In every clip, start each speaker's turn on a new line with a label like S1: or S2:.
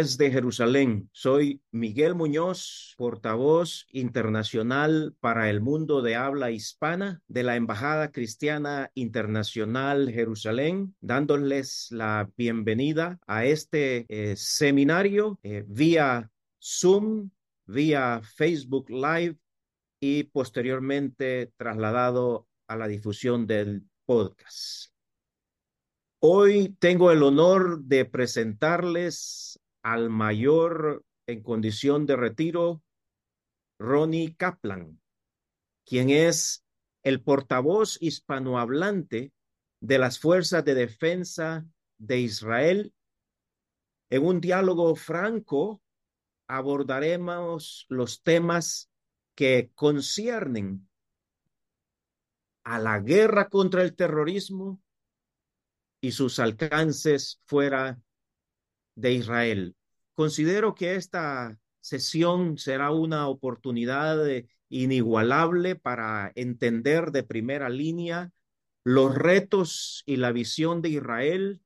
S1: desde Jerusalén. Soy Miguel Muñoz, portavoz internacional para el mundo de habla hispana de la Embajada Cristiana Internacional Jerusalén, dándoles la bienvenida a este eh, seminario eh, vía Zoom, vía Facebook Live y posteriormente trasladado a la difusión del podcast. Hoy tengo el honor de presentarles al mayor en condición de retiro, Ronnie Kaplan, quien es el portavoz hispanohablante de las Fuerzas de Defensa de Israel. En un diálogo franco abordaremos los temas que conciernen a la guerra contra el terrorismo y sus alcances fuera de Israel. Considero que esta sesión será una oportunidad inigualable para entender de primera línea los retos y la visión de Israel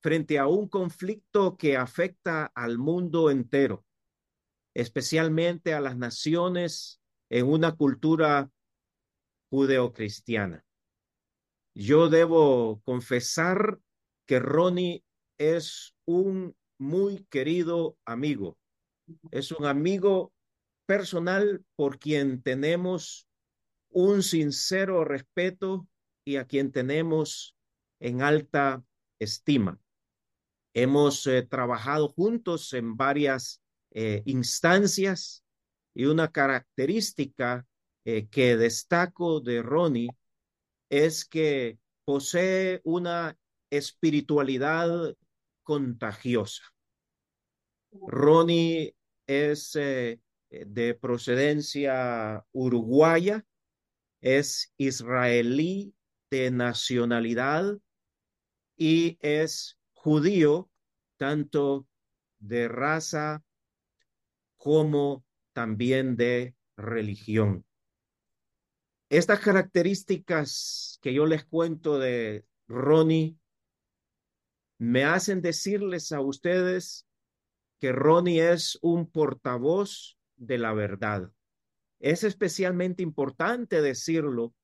S1: frente a un conflicto que afecta al mundo entero, especialmente a las naciones en una cultura judeocristiana. Yo debo confesar que Ronnie es un muy querido amigo. Es un amigo personal por quien tenemos un sincero respeto y a quien tenemos en alta estima. Hemos eh, trabajado juntos en varias eh, instancias y una característica eh, que destaco de Ronnie es que posee una espiritualidad contagiosa. Ronnie es eh, de procedencia uruguaya, es israelí de nacionalidad y es judío tanto de raza como también de religión. Estas características que yo les cuento de Ronnie me hacen decirles a ustedes que Ronnie es un portavoz de la verdad. Es especialmente importante decirlo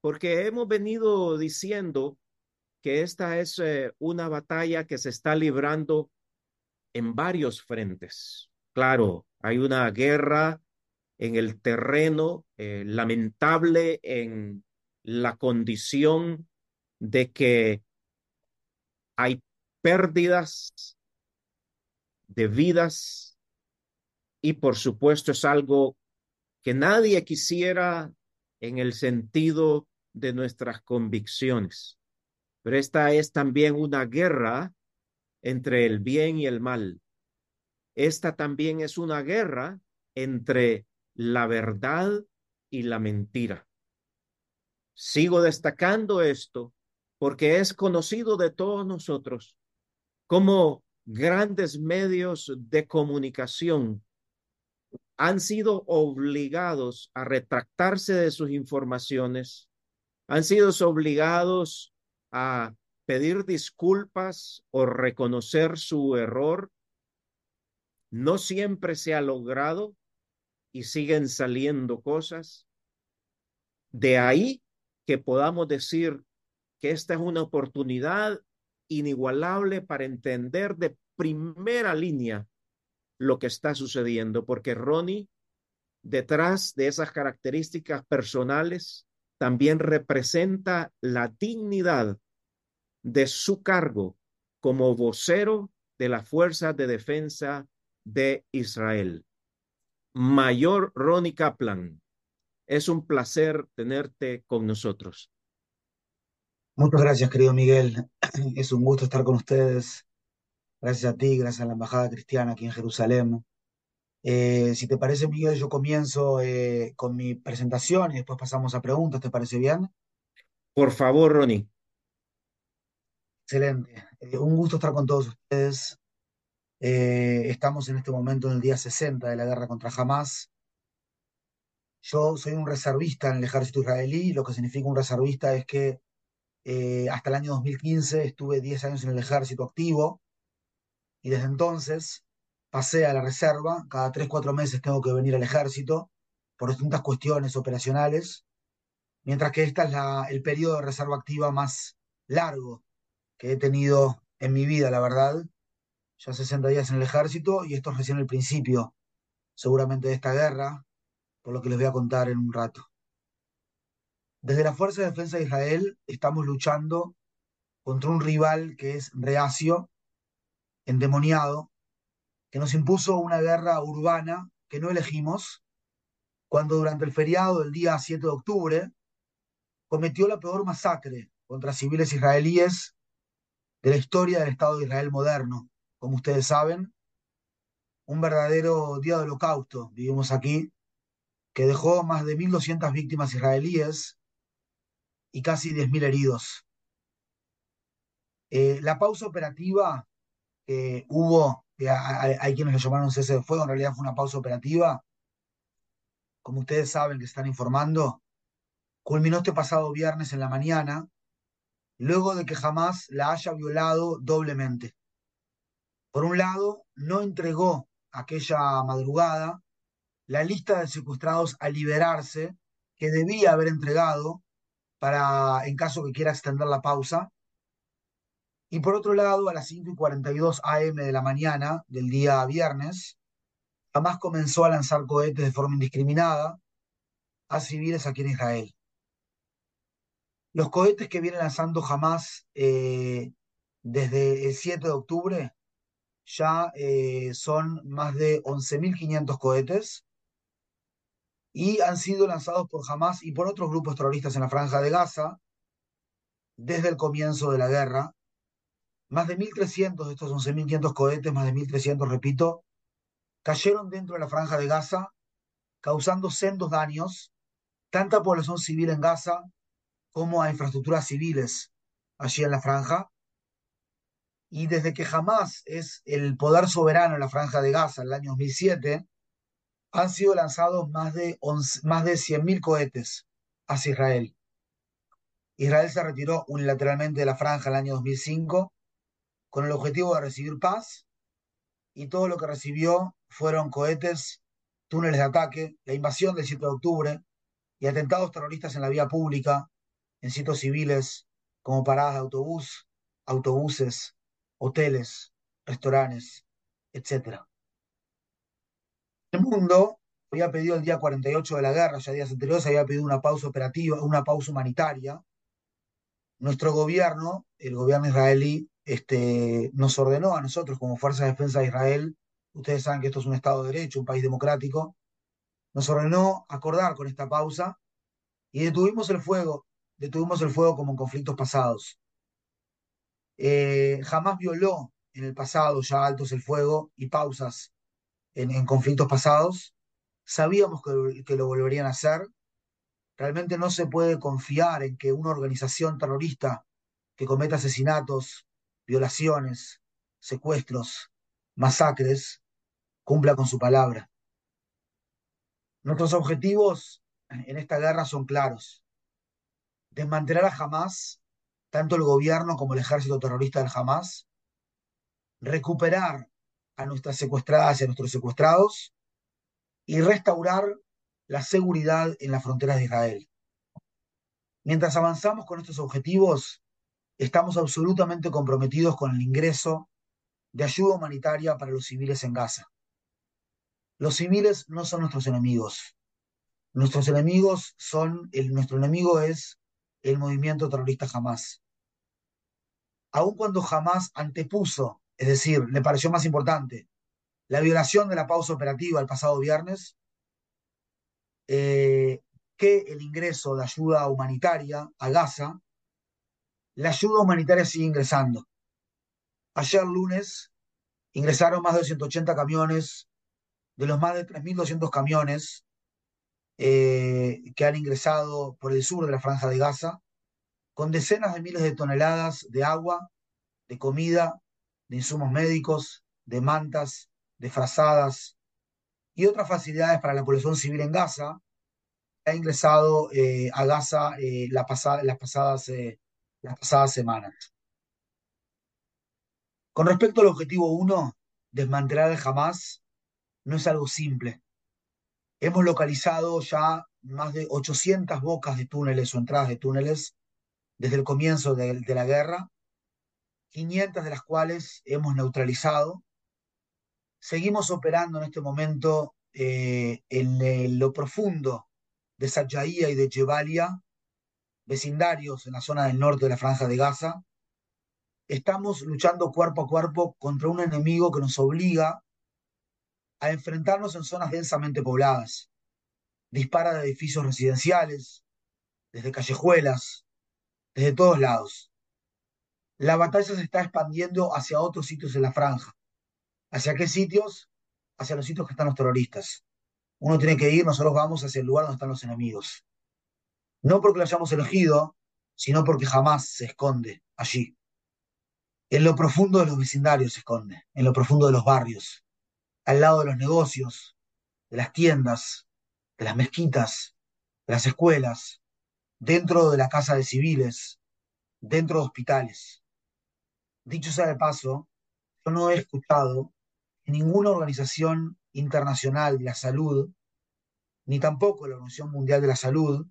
S1: porque hemos venido diciendo que esta es eh, una batalla que se está librando en varios frentes. Claro, hay una guerra en el terreno, eh, lamentable en la condición de que hay pérdidas de vidas y por supuesto es algo que nadie quisiera en el sentido de nuestras convicciones. Pero esta es también una guerra entre el bien y el mal. Esta también es una guerra entre la verdad y la mentira. Sigo destacando esto porque es conocido de todos nosotros como grandes medios de comunicación han sido obligados a retractarse de sus informaciones, han sido obligados a pedir disculpas o reconocer su error. No siempre se ha logrado y siguen saliendo cosas. De ahí que podamos decir que esta es una oportunidad inigualable para entender de primera línea lo que está sucediendo, porque Ronnie, detrás de esas características personales, también representa la dignidad de su cargo como vocero de la Fuerza de Defensa de Israel. Mayor Ronnie Kaplan, es un placer tenerte con nosotros.
S2: Muchas gracias, querido Miguel. Es un gusto estar con ustedes. Gracias a ti, gracias a la Embajada Cristiana aquí en Jerusalén. Eh, si te parece, Miguel, yo comienzo eh, con mi presentación y después pasamos a preguntas. ¿Te parece bien?
S1: Por favor, Ronnie.
S2: Excelente. Eh, un gusto estar con todos ustedes. estamos en este momento en el día 60 de la guerra contra Hamas. Yo soy un reservista en el ejército israelí. Lo que significa un reservista es que eh, hasta el año 2015 estuve 10 años en el ejército activo y desde entonces pasé a la reserva, cada tres, cuatro meses tengo que venir al ejército por distintas cuestiones operacionales, mientras que este es la, el periodo de reserva activa más largo que he tenido en mi vida, la verdad. Ya 60 días en el ejército y esto es recién el principio, seguramente, de esta guerra, por lo que les voy a contar en un rato. Desde la Fuerza de Defensa de Israel estamos luchando contra un rival que es reacio, endemoniado, que nos impuso una guerra urbana que no elegimos, cuando durante el feriado del día 7 de octubre cometió la peor masacre contra civiles israelíes de la historia del Estado de Israel moderno. Como ustedes saben, un verdadero día de holocausto vivimos aquí, que dejó más de 1.200 víctimas israelíes y casi 10.000 heridos. Eh, la pausa operativa que hubo, que hay, quienes lo llamaron cese de fuego, en realidad fue una pausa operativa, como ustedes saben que están informando, culminó este pasado viernes en la mañana, luego de que jamás la haya violado doblemente. Por un lado, no entregó aquella madrugada la lista de secuestrados a liberarse que debía haber entregado para, en caso que quiera extender la pausa. Y por otro lado, a las 5 y 42 AM de la mañana del día viernes, jamás comenzó a lanzar cohetes de forma indiscriminada a civiles aquí en Israel. Los cohetes que viene lanzando jamás eh, desde el 7 de octubre ya eh, son más de 11.500 cohetes y han sido lanzados por Hamas y por otros grupos terroristas en la franja de Gaza desde el comienzo de la guerra. Más de 1.300 de estos 11.500 cohetes, más de 1.300, repito, cayeron dentro de la franja de Gaza, causando sendos daños, tanto a población civil en Gaza como a infraestructuras civiles allí en la franja. Y desde que Hamas es el poder soberano en la franja de Gaza en el año 2007, han sido lanzados más de, más de 100.000 cohetes hacia Israel. Israel se retiró unilateralmente de la franja en el año 2005 con el objetivo de recibir paz y todo lo que recibió fueron cohetes, túneles de ataque, la invasión del 7 de octubre y atentados terroristas en la vía pública, en sitios civiles como paradas de autobús, autobuses, hoteles, restaurantes, etc. Mundo había pedido el día 48 de la guerra, ya días anteriores había pedido una pausa operativa, una pausa humanitaria. Nuestro gobierno, el gobierno israelí, este, nos ordenó a nosotros como Fuerza de Defensa de Israel, ustedes saben que esto es un Estado de Derecho, un país democrático, nos ordenó acordar con esta pausa y detuvimos el fuego, detuvimos el fuego como en conflictos pasados. Eh, jamás violó en el pasado ya altos el fuego y pausas en, conflictos pasados. Sabíamos que, lo volverían a hacer. Realmente no se puede confiar en que una organización terrorista que cometa asesinatos, violaciones, secuestros, masacres, cumpla con su palabra. Nuestros objetivos en esta guerra son claros. Desmantelar a Hamas, tanto el gobierno como el ejército terrorista del Hamas, recuperar a nuestras secuestradas y a nuestros secuestrados y restaurar la seguridad en las fronteras de Israel. Mientras avanzamos con estos objetivos, estamos absolutamente comprometidos con el ingreso de ayuda humanitaria para los civiles en Gaza. Los civiles no son nuestros enemigos. Nuestros enemigos son, el, nuestro enemigo es el movimiento terrorista Hamas. Aun cuando Hamas antepuso es decir, le pareció más importante la violación de la pausa operativa el pasado viernes eh, que el ingreso de ayuda humanitaria a Gaza. La ayuda humanitaria sigue ingresando. Ayer lunes ingresaron más de 280 camiones, de los más de 3.200 camiones eh, que han ingresado por el sur de la franja de Gaza, con decenas de miles de toneladas de agua, de comida, de insumos médicos, de mantas, de frazadas y otras facilidades para la población civil en Gaza, ha ingresado eh, a Gaza eh, la pasada, las, pasadas, eh, las pasadas semanas. Con respecto al objetivo 1, desmantelar el Hamas no es algo simple. Hemos localizado ya más de 800 bocas de túneles o entradas de túneles desde el comienzo de, de la guerra, 500 de las cuales hemos neutralizado. Seguimos operando en este momento eh, en, lo profundo de Sajaía y de Jebalia, vecindarios en la zona del norte de la franja de Gaza. Estamos luchando cuerpo a cuerpo contra un enemigo que nos obliga a enfrentarnos en zonas densamente pobladas. Dispara de edificios residenciales, desde callejuelas, desde todos lados. La batalla se está expandiendo hacia otros sitios en la franja. ¿Hacia qué sitios? Hacia los sitios que están los terroristas. Uno tiene que ir, nosotros vamos hacia el lugar donde están los enemigos. No porque lo hayamos elegido, sino porque jamás se esconde allí. En lo profundo de los vecindarios se esconde, en lo profundo de los barrios, al lado de los negocios, de las tiendas, de las mezquitas, de las escuelas, dentro de la casa de civiles, dentro de hospitales. Dicho sea de paso, yo no he escuchado en ninguna organización internacional de la salud, ni tampoco la Organización Mundial de la Salud,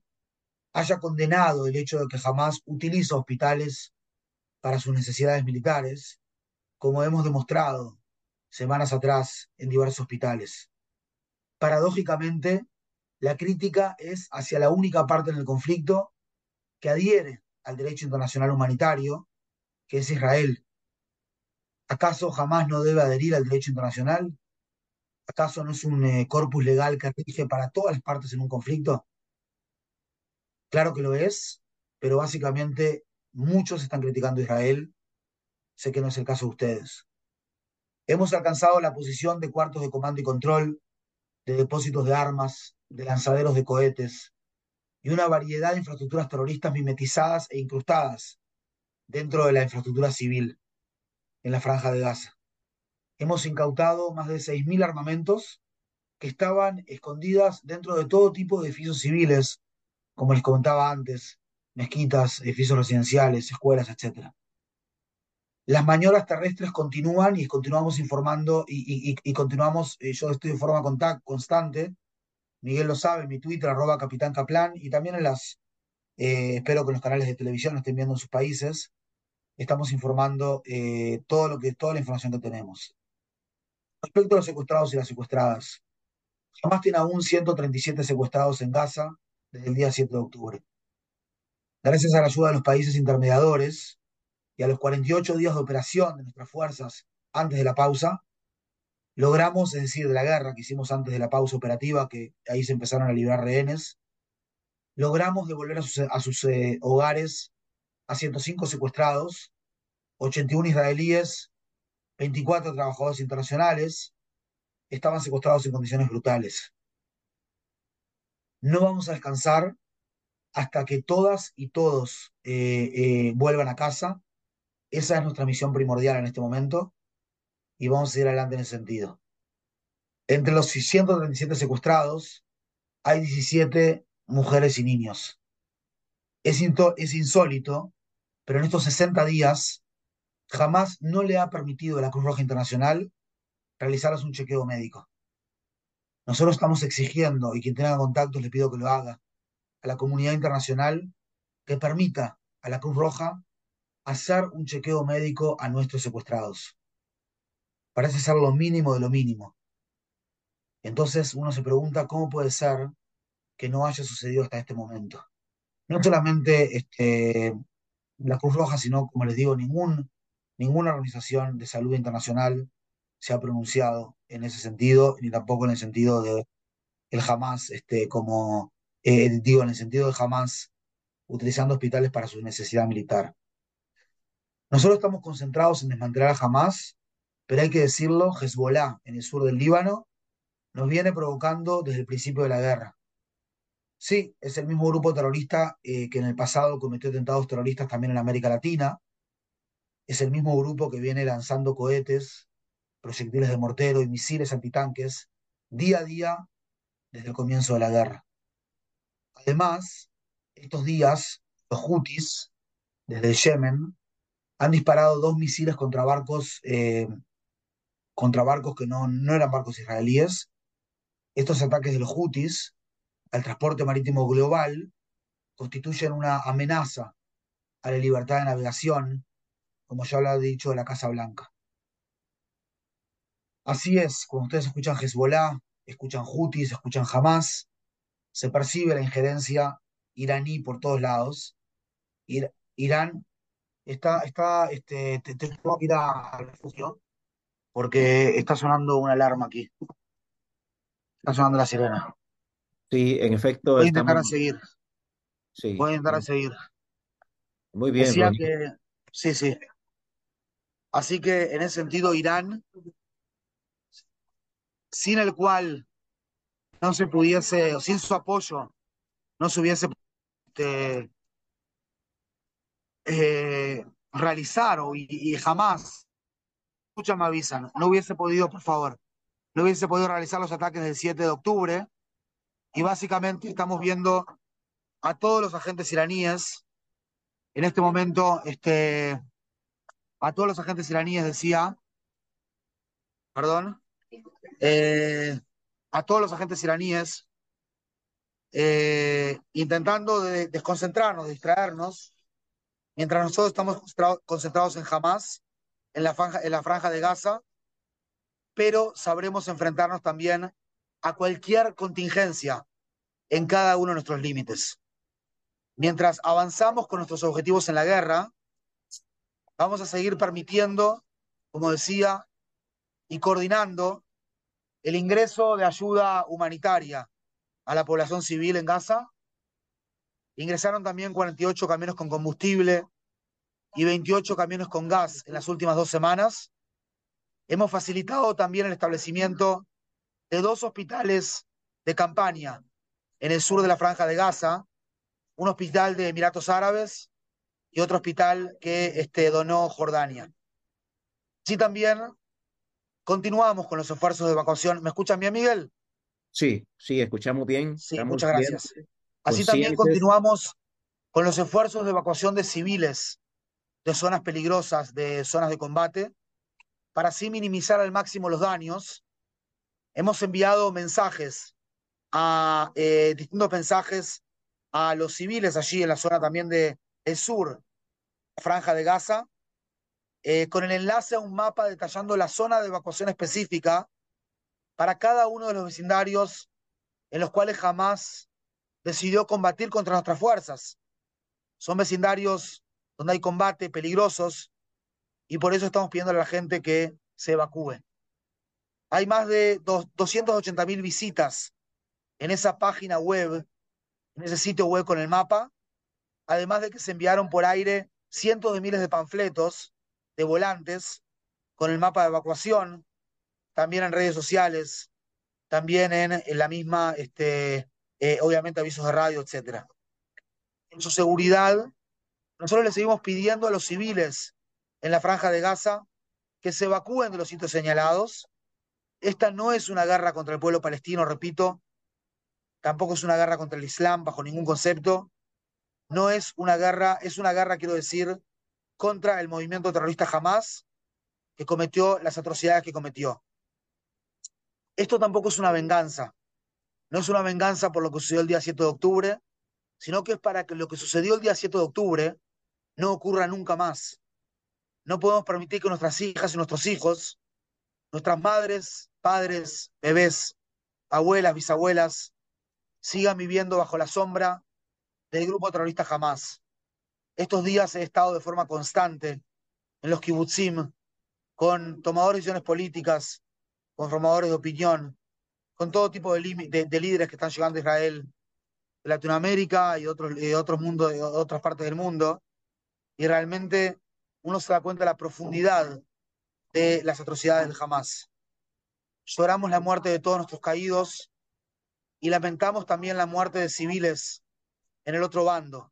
S2: haya condenado el hecho de que jamás utiliza hospitales para sus necesidades militares, como hemos demostrado semanas atrás en diversos hospitales. Paradójicamente, la crítica es hacia la única parte en el conflicto que adhiere al derecho internacional humanitario, que es Israel. ¿Acaso jamás no debe adherir al derecho internacional? ¿Acaso no es un eh, corpus legal que rige para todas las partes en un conflicto? Claro que lo es, pero básicamente muchos están criticando a Israel. Sé que no es el caso de ustedes. Hemos alcanzado la posición de cuartos de comando y control, de depósitos de armas, de lanzaderos de cohetes y una variedad de infraestructuras terroristas mimetizadas e incrustadas dentro de la infraestructura civil en la franja de Gaza. Hemos incautado más de 6.000 armamentos que estaban escondidas dentro de todo tipo de edificios civiles, como les comentaba antes, mezquitas, edificios residenciales, escuelas, etc. Las maniobras terrestres continúan y continuamos informando y, continuamos, eh, yo estoy de forma contact, constante, Miguel lo sabe, mi Twitter, arroba Capitán Kaplan, y también en las, eh, espero que los canales de televisión lo estén viendo en sus países, estamos informando eh, todo lo que, toda la información que tenemos. Respecto a los secuestrados y las secuestradas, jamás tiene aún 137 secuestrados en Gaza desde el día 7 de octubre. Gracias a la ayuda de los países intermediadores y a los 48 días de operación de nuestras fuerzas antes de la pausa, logramos, es decir, de la guerra que hicimos antes de la pausa operativa, que ahí se empezaron a librar rehenes, logramos devolver a sus, a sus eh, hogares a 105 secuestrados, 81 israelíes, 24 trabajadores internacionales, estaban secuestrados en condiciones brutales. No vamos a descansar hasta que todas y todos eh, eh, vuelvan a casa. Esa es nuestra misión primordial en este momento y vamos a seguir adelante en ese sentido. Entre los 137 secuestrados hay 17 mujeres y niños. Es insólito, pero en estos 60 días jamás no le ha permitido a la Cruz Roja Internacional realizarles un chequeo médico. Nosotros estamos exigiendo, y quien tenga contactos le pido que lo haga, a la comunidad internacional que permita a la Cruz Roja hacer un chequeo médico a nuestros secuestrados. Parece ser lo mínimo de lo mínimo. Entonces uno se pregunta cómo puede ser que no haya sucedido hasta este momento. No solamente este, la Cruz Roja, sino, como les digo, ningún, ninguna organización de salud internacional se ha pronunciado en ese sentido, ni tampoco en el sentido de el Hamas, este, como eh, digo, en el sentido de Hamas utilizando hospitales para su necesidad militar. Nosotros estamos concentrados en desmantelar a Hamas, pero hay que decirlo, Hezbollah en el sur del Líbano nos viene provocando desde el principio de la guerra. Sí, es el mismo grupo terrorista eh, que en el pasado cometió atentados terroristas también en América Latina. Es el mismo grupo que viene lanzando cohetes, proyectiles de mortero y misiles antitanques día a día desde el comienzo de la guerra. Además, estos días, los Houthis, desde Yemen, han disparado dos misiles contra barcos eh, contra barcos que no, no eran barcos israelíes. Estos ataques de los Houthis al transporte marítimo global constituyen una amenaza a la libertad de navegación, como ya lo ha dicho la Casa Blanca. Así es, cuando ustedes escuchan Hezbollah, escuchan Houthis, escuchan Hamas, se percibe la injerencia iraní por todos lados. Irán está, está, este, te, tengo que ir al refugio porque está sonando una alarma aquí. Está sonando la sirena.
S1: Sí, en efecto.
S2: Voy a intentar a seguir.
S1: Sí.
S2: Voy a intentar a seguir.
S1: Muy bien.
S2: Decía que, sí, sí. Así que en ese sentido, Irán, sin el cual no se pudiese, o sin su apoyo, no se hubiese este, eh, realizar o, y, jamás, escucha, me avisan, no hubiese podido, por favor, no hubiese podido realizar los ataques del 7 de octubre. Y básicamente estamos viendo a todos los agentes iraníes, en este momento, este, a todos los agentes iraníes decía, perdón, eh, a todos los agentes iraníes, eh, intentando de desconcentrarnos, distraernos, mientras nosotros estamos concentrados en Hamas, en la, en la franja de Gaza, pero sabremos enfrentarnos también a cualquier contingencia en cada uno de nuestros límites. Mientras avanzamos con nuestros objetivos en la guerra, vamos a seguir permitiendo, como decía, y coordinando el ingreso de ayuda humanitaria a la población civil en Gaza. Ingresaron también 48 camiones con combustible y 28 camiones con gas en las últimas dos semanas. Hemos facilitado también el establecimiento de dos hospitales de campaña en el sur de la franja de Gaza, un hospital de Emiratos Árabes y otro hospital que este, donó Jordania. Sí, también continuamos con los esfuerzos de evacuación. ¿Me escuchan bien, Miguel?
S1: Sí, sí, escuchamos bien.
S2: Sí, muchas gracias. Así también continuamos con los esfuerzos de evacuación de civiles de zonas peligrosas, de zonas de combate, para así minimizar al máximo los daños. Hemos enviado mensajes a eh, distintos mensajes a los civiles allí en la zona también de el sur, franja de Gaza, eh, con el enlace a un mapa detallando la zona de evacuación específica para cada uno de los vecindarios en los cuales jamás decidió combatir contra nuestras fuerzas. Son vecindarios donde hay combate, peligrosos, y por eso estamos pidiendo a la gente que se evacúe. Hay más de 280 mil visitas en esa página web, en ese sitio web con el mapa, además de que se enviaron por aire cientos de miles de panfletos de volantes con el mapa de evacuación, también en redes sociales, también en, la misma, este, eh, obviamente, avisos de radio, etc. En su seguridad, nosotros le seguimos pidiendo a los civiles en la franja de Gaza que se evacúen de los sitios señalados. Esta no es una guerra contra el pueblo palestino, repito, tampoco es una guerra contra el Islam bajo ningún concepto. No es una guerra, es una guerra, quiero decir, contra el movimiento terrorista Hamas, que cometió las atrocidades que cometió. Esto tampoco es una venganza. No es una venganza por lo que sucedió el día 7 de octubre, sino que es para que lo que sucedió el día 7 de octubre no ocurra nunca más. No podemos permitir que nuestras hijas y nuestros hijos, nuestras madres, padres, bebés, abuelas, bisabuelas, sigan viviendo bajo la sombra del grupo terrorista Hamas. Estos días he estado de forma constante en los kibbutzim con tomadores de decisiones políticas, con formadores de opinión, con todo tipo de, líderes que están llegando a Israel, de Latinoamérica y otros, de otros mundos, de otras partes del mundo, y realmente uno se da cuenta de la profundidad de las atrocidades del Hamas. Lloramos la muerte de todos nuestros caídos, y lamentamos también la muerte de civiles en el otro bando.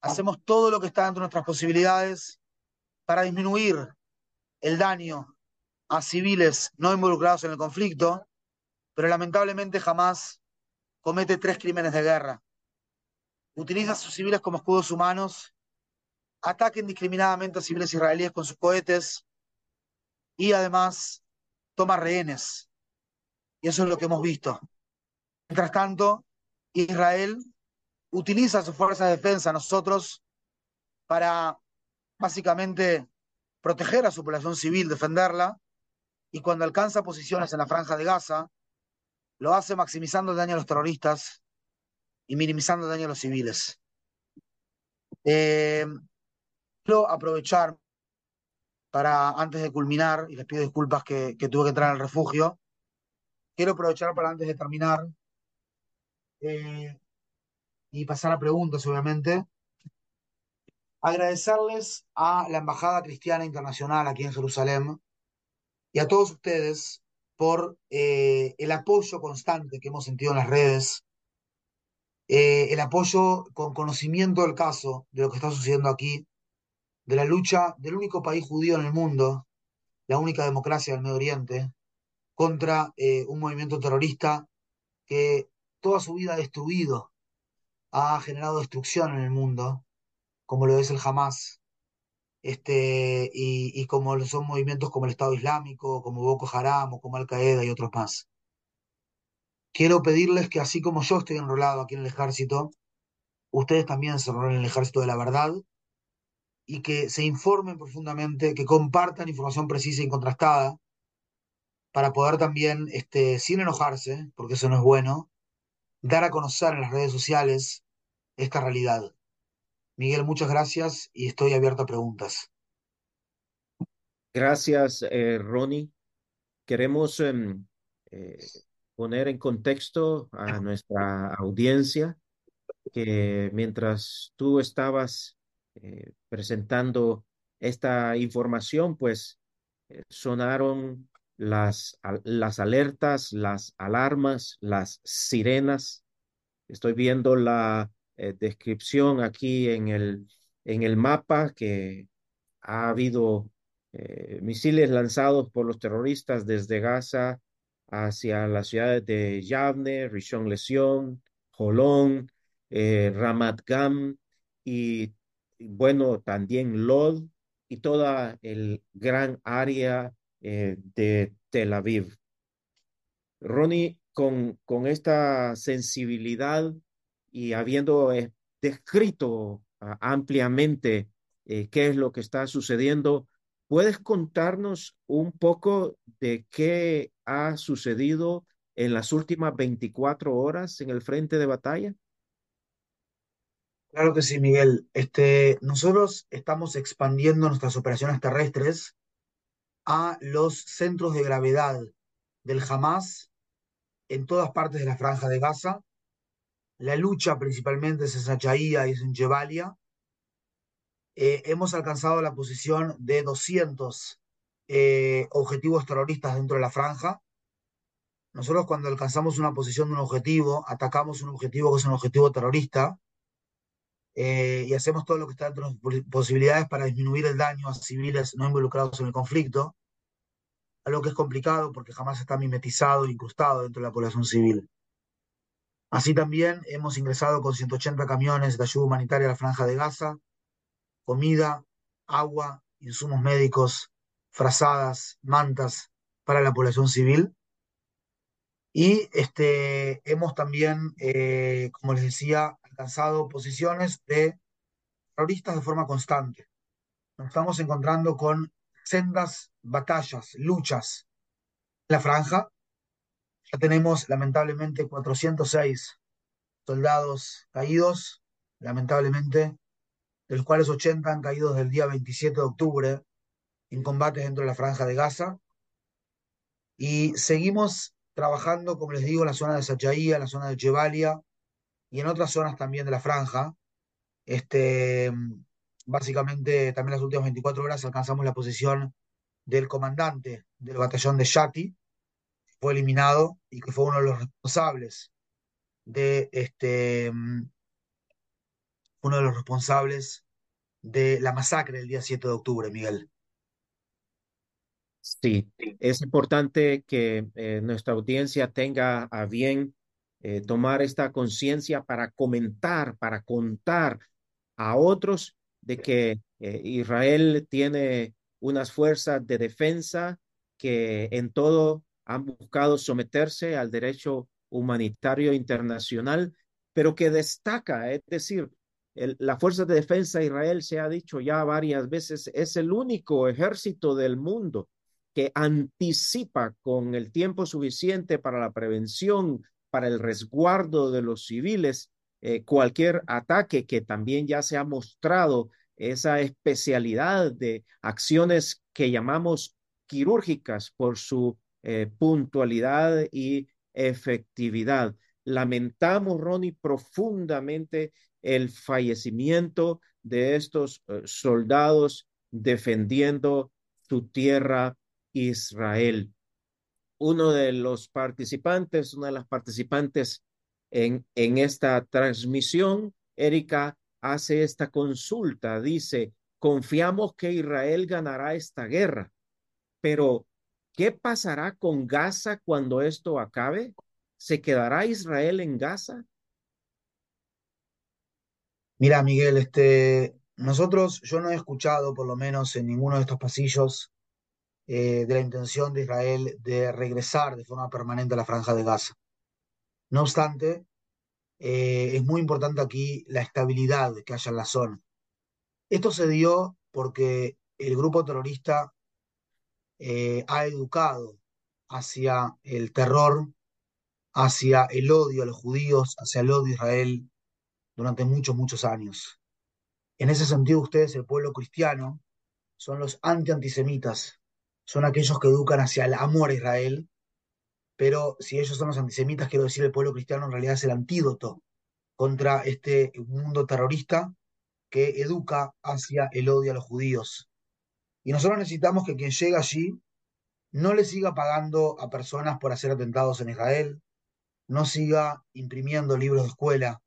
S2: Hacemos todo lo que está dentro de nuestras posibilidades para disminuir el daño a civiles no involucrados en el conflicto, pero lamentablemente jamás comete tres crímenes de guerra. Utiliza a sus civiles como escudos humanos, ataca indiscriminadamente a civiles israelíes con sus cohetes y además toma rehenes. Y eso es lo que hemos visto. Mientras tanto, Israel utiliza su fuerza de defensa, nosotros, para básicamente proteger a su población civil, defenderla, y cuando alcanza posiciones en la franja de Gaza, lo hace maximizando el daño a los terroristas y minimizando el daño a los civiles. Eh, quiero aprovechar para, antes de culminar, y les pido disculpas que, tuve que entrar al refugio, quiero aprovechar para antes de terminar eh, y pasar a preguntas, obviamente, agradecerles a la Embajada Cristiana Internacional aquí en Jerusalén y a todos ustedes por eh, el apoyo constante que hemos sentido en las redes, eh, el apoyo con conocimiento del caso, de lo que está sucediendo aquí, de la lucha del único país judío en el mundo, la única democracia del Medio Oriente, contra eh, un movimiento terrorista que toda su vida ha destruido, ha generado destrucción en el mundo, como lo es el Hamas, este, y, y como son movimientos como el Estado Islámico, como Boko Haram o como Al Qaeda y otros más. Quiero pedirles que así como yo estoy enrolado aquí en el ejército, ustedes también se enrolen en el ejército de la verdad y que se informen profundamente, que compartan información precisa y contrastada para poder también, este, sin enojarse, porque eso no es bueno, dar a conocer en las redes sociales esta realidad. Miguel, muchas gracias y estoy abierto a preguntas.
S1: Gracias, eh, Ronnie. Queremos em, eh, poner en contexto a nuestra audiencia que mientras tú estabas eh, presentando esta información, pues eh, sonaron las, las alertas, las alarmas, las sirenas. Estoy viendo la eh, descripción aquí en el, en el mapa que ha habido misiles lanzados por los terroristas desde Gaza hacia las ciudades de Yavne, Rishon Lezion, Jolón, Ramat Gam y, bueno, también Lod y toda el gran área eh, de Tel Aviv. Ronnie, con, con esta sensibilidad y habiendo eh, descrito uh, ampliamente eh, qué es lo que está sucediendo, ¿puedes contarnos un poco de qué ha sucedido en las últimas 24 horas en el frente de batalla?
S2: Claro que sí, Miguel. Este, nosotros estamos expandiendo nuestras operaciones terrestres a los centros de gravedad del Hamas en todas partes de la franja de Gaza. La lucha principalmente es en Sachaía y es en Jebalia. Eh, hemos alcanzado la posición de 200 eh, objetivos terroristas dentro de la franja. Nosotros cuando alcanzamos una posición de un objetivo, atacamos un objetivo que es un objetivo terrorista eh, y hacemos todo lo que está dentro de nuestras posibilidades para disminuir el daño a civiles no involucrados en el conflicto, algo que es complicado porque jamás está mimetizado incrustado dentro de la población civil. Así también hemos ingresado con 180 camiones de ayuda humanitaria a la franja de Gaza, comida, agua, insumos médicos, frazadas, mantas para la población civil. Y este, hemos también, eh, como les decía, alcanzado posiciones de terroristas de forma constante. Nos estamos encontrando con sendas batallas, luchas en la franja. Ya tenemos lamentablemente 406 soldados caídos, lamentablemente, de los cuales 80 han caído desde el día 27 de octubre en combates dentro de la franja de Gaza. Y seguimos trabajando, como les digo, en la zona de Sachaía, en la zona de Jebalia y en otras zonas también de la franja. Este, básicamente, también las últimas 24 horas alcanzamos la posición del comandante del batallón de Shati, que fue eliminado y que fue uno de los responsables de este, uno de los responsables de la masacre del día 7 de octubre, Miguel.
S1: Sí, es importante que eh, nuestra audiencia tenga a bien eh, tomar esta conciencia para comentar, para contar a otros de que eh, Israel tiene unas fuerzas de defensa que en todo han buscado someterse al derecho humanitario internacional, pero que destaca, es decir, el, la Fuerza de Defensa de Israel, se ha dicho ya varias veces, es el único ejército del mundo que anticipa con el tiempo suficiente para la prevención, para el resguardo de los civiles, eh, cualquier ataque que también ya se ha mostrado esa especialidad de acciones que llamamos quirúrgicas por su eh, puntualidad y efectividad. Lamentamos, Ronnie, profundamente el fallecimiento de estos uh, soldados defendiendo su tierra Israel. Uno de los participantes, una de las participantes en, en esta transmisión, Erika, hace esta consulta, dice, confiamos que Israel ganará esta guerra, pero ¿qué pasará con Gaza cuando esto acabe? ¿Se quedará Israel en Gaza?
S2: Mira, Miguel, este, nosotros, yo no he escuchado, por lo menos en ninguno de estos pasillos, eh, de la intención de Israel de regresar de forma permanente a la franja de Gaza. No obstante, eh, es muy importante aquí la estabilidad que haya en la zona. Esto se dio porque el grupo terrorista eh, ha educado hacia el terror, hacia el odio a los judíos, hacia el odio a Israel durante muchos, muchos años. En ese sentido, ustedes, el pueblo cristiano, son los anti-antisemitas, son aquellos que educan hacia el amor a Israel, pero si ellos son los antisemitas, quiero decir, el pueblo cristiano en realidad es el antídoto contra este mundo terrorista que educa hacia el odio a los judíos. Y nosotros necesitamos que quien llega allí no le siga pagando a personas por hacer atentados en Israel, no siga imprimiendo libros de escuela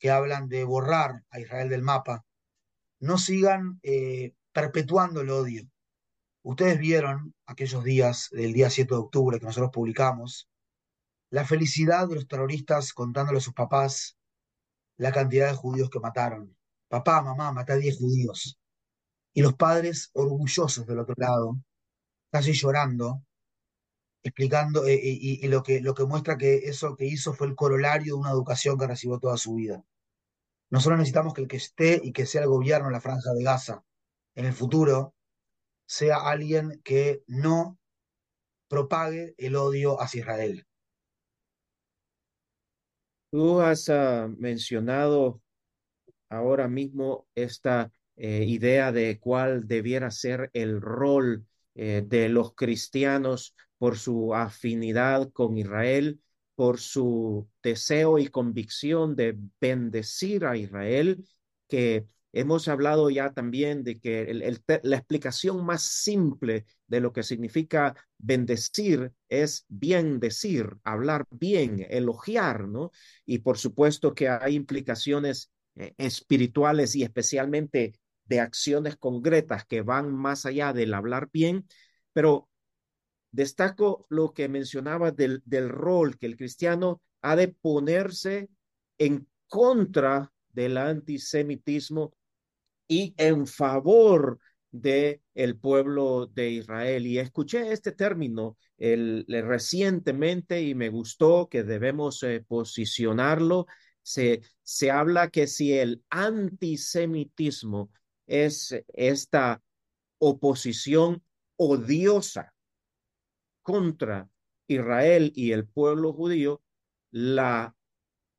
S2: que hablan de borrar a Israel del mapa, no sigan eh, perpetuando el odio. Ustedes vieron aquellos días del día 7 de octubre que nosotros publicamos, la felicidad de los terroristas contándole a sus papás la cantidad de judíos que mataron. Papá, mamá, maté a 10 judíos. Y los padres orgullosos del otro lado, casi llorando, explicando, eh, y, y, lo, que, lo que muestra que eso que hizo fue el corolario de una educación que recibió toda su vida. Nosotros necesitamos que el que esté y que sea el gobierno en la franja de Gaza en el futuro sea alguien que no propague el odio hacia Israel.
S1: Tú has uh, mencionado ahora mismo esta eh, idea de cuál debiera ser el rol eh, de los cristianos por su afinidad con Israel, por su deseo y convicción de bendecir a Israel, que Hemos hablado ya también de que la explicación más simple de lo que significa bendecir es bien decir, hablar bien, elogiar, ¿no? Y por supuesto que hay implicaciones eh, espirituales y especialmente de acciones concretas que van más allá del hablar bien, pero destaco lo que mencionaba del, del rol que el cristiano ha de ponerse en contra del antisemitismo y en favor de el pueblo de Israel. Y escuché este término el, recientemente y me gustó que debemos eh, posicionarlo. Se, se habla que si el antisemitismo es esta oposición odiosa contra Israel y el pueblo judío, la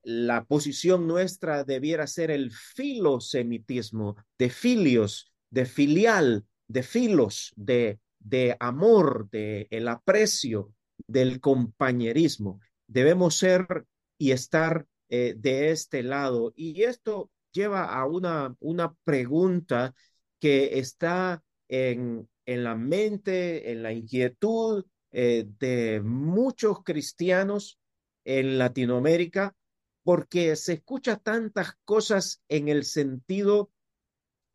S1: la posición nuestra debiera ser el filosemitismo, de filios, de filial, de filos, de, de amor, de el aprecio, del compañerismo. Debemos ser y estar eh, de este lado. Y esto lleva a una, una pregunta que está en, en la mente, en la inquietud eh, de muchos cristianos en Latinoamérica porque se escucha tantas cosas en el sentido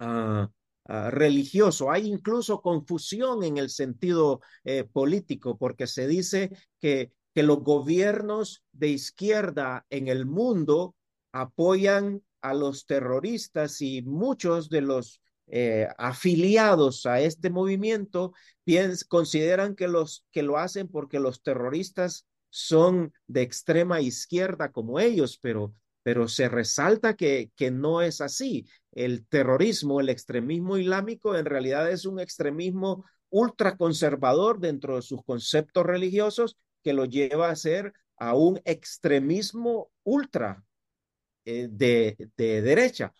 S1: uh, uh, religioso. Hay incluso confusión en el sentido eh, político, porque se dice que, que los gobiernos de izquierda en el mundo apoyan a los terroristas y muchos de los eh, afiliados a este movimiento piens, consideran que, los, que lo hacen porque los terroristas son de extrema izquierda como ellos, pero, pero se resalta que, que no es así. El terrorismo, el extremismo islámico en realidad es un extremismo ultraconservador dentro de sus conceptos religiosos que lo lleva a ser a un extremismo ultra eh, de, de derecha.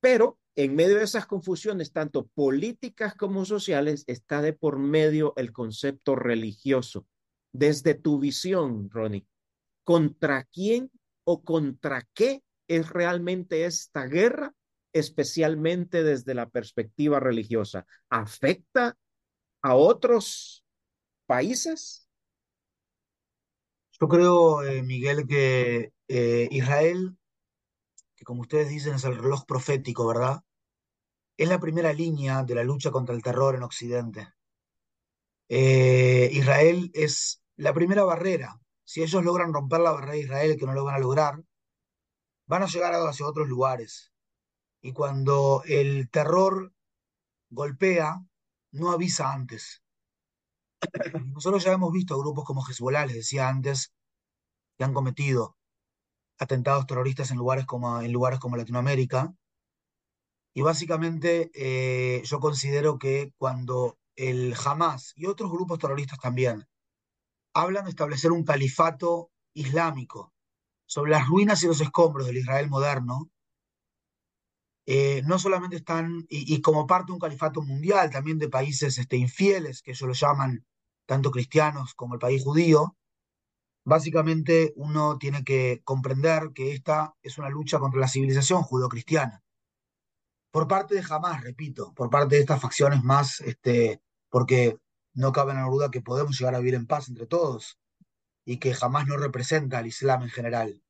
S1: Pero en medio de esas confusiones, tanto políticas como sociales, está de por medio el concepto religioso. Desde tu visión, Ronnie, ¿contra quién o contra qué es realmente esta guerra, especialmente desde la perspectiva religiosa? ¿Afecta a otros países?
S2: Yo creo, eh, Miguel, que eh, Israel, que como ustedes dicen es el reloj profético, ¿verdad? Es la primera línea de la lucha contra el terror en Occidente. Eh, Israel es la primera barrera. Si ellos logran romper la barrera de Israel, que no lo van a lograr, van a llegar hacia otros lugares. Y cuando el terror golpea, no avisa antes. Nosotros ya hemos visto grupos como Hezbollah, les decía antes, que han cometido atentados terroristas en lugares como, en lugares como Latinoamérica. Y básicamente eh, yo considero que cuando el Hamas y otros grupos terroristas también hablan de establecer un califato islámico sobre las ruinas y los escombros del Israel moderno, eh, no solamente están, y, como parte de un califato mundial, también de países este, infieles, que ellos lo llaman tanto cristianos como el país judío, básicamente uno tiene que comprender que esta es una lucha contra la civilización judeocristiana. Por parte de Hamas, repito, por parte de estas facciones más, este, porque no cabe la duda que podemos llegar a vivir en paz entre todos y que jamás no representa al Islam en general.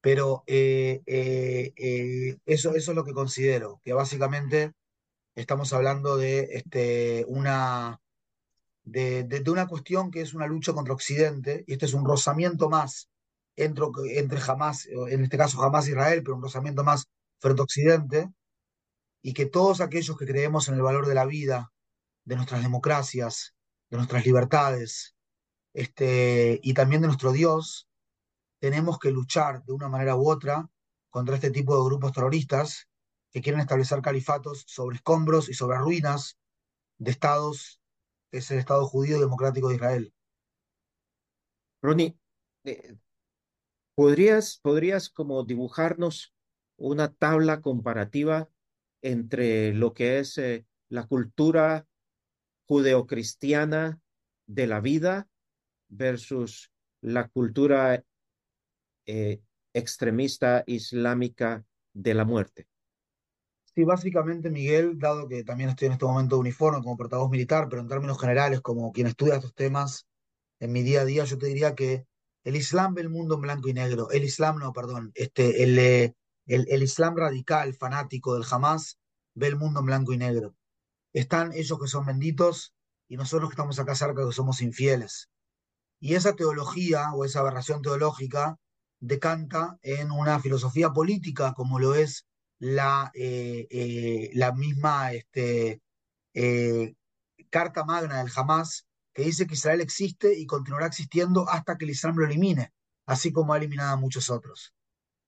S2: Pero eh, eh, eh, eso, es lo que considero, que básicamente estamos hablando de, este, una, de, una cuestión que es una lucha contra Occidente, y este es un rozamiento más entre, entre Hamas, en este caso Hamas e Israel, pero un rozamiento más frente a Occidente, y que todos aquellos que creemos en el valor de la vida, de nuestras democracias, de nuestras libertades, este, y también de nuestro Dios, tenemos que luchar de una manera u otra contra este tipo de grupos terroristas que quieren establecer califatos sobre escombros y sobre ruinas de estados, es el Estado judío democrático de Israel.
S1: Ronnie, eh, ¿podrías, ¿podrías como dibujarnos una tabla comparativa entre lo que es eh, la cultura judeocristiana de la vida versus la cultura eh, extremista islámica de la muerte.
S2: Sí, básicamente, Miguel, dado que también estoy en este momento de uniforme como portavoz militar, pero en términos generales, como quien estudia estos temas en mi día a día, yo te diría que el Islam ve el mundo en blanco y negro. El Islam, no, perdón, este, el, eh, el, el Islam radical, fanático del Hamas, ve el mundo en blanco y negro. Están ellos que son benditos y nosotros que estamos acá cerca que somos infieles. Y esa teología o esa aberración teológica decanta en una filosofía política como lo es la, eh, eh, la misma este, eh, Carta Magna del Hamas, que dice que Israel existe y continuará existiendo hasta que el Islam lo elimine, así como ha eliminado a muchos otros.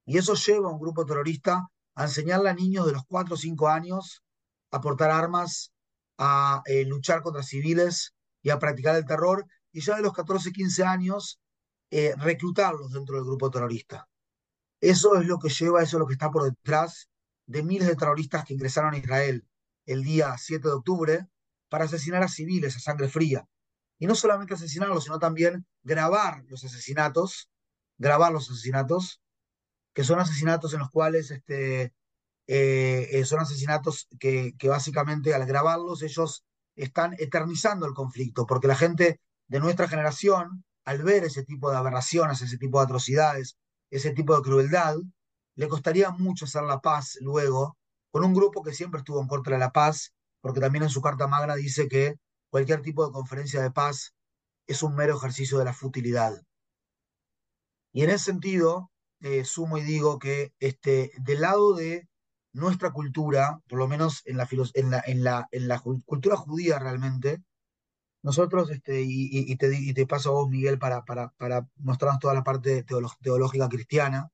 S2: Y eso lleva a un grupo terrorista a enseñarle a niños de los 4 o 5 años a portar armas, a luchar contra civiles y a practicar el terror, y ya de los 14, 15 años eh, reclutarlos dentro del grupo terrorista. Eso es lo que lleva, eso es lo que está por detrás de miles de terroristas que ingresaron a Israel el día 7 de octubre para asesinar a civiles a sangre fría. Y no solamente asesinarlos, sino también grabar los asesinatos, grabar los asesinatos, que son asesinatos en los cuales este, eh, eh, son asesinatos que, básicamente al grabarlos ellos están eternizando el conflicto, porque la gente de nuestra generación, al ver ese tipo de aberraciones, ese tipo de atrocidades, ese tipo de crueldad, le costaría mucho hacer la paz luego con un grupo que siempre estuvo en contra de la paz, porque también en su carta magna dice que cualquier tipo de conferencia de paz es un mero ejercicio de la futilidad. Y en ese sentido, eh, sumo y digo que este, del lado de nuestra cultura, por lo menos en la, en la, en la, en la cultura judía realmente, nosotros, este, y, y, te, y, te, paso a vos, Miguel, para, para, para mostrarnos toda la parte teológica cristiana,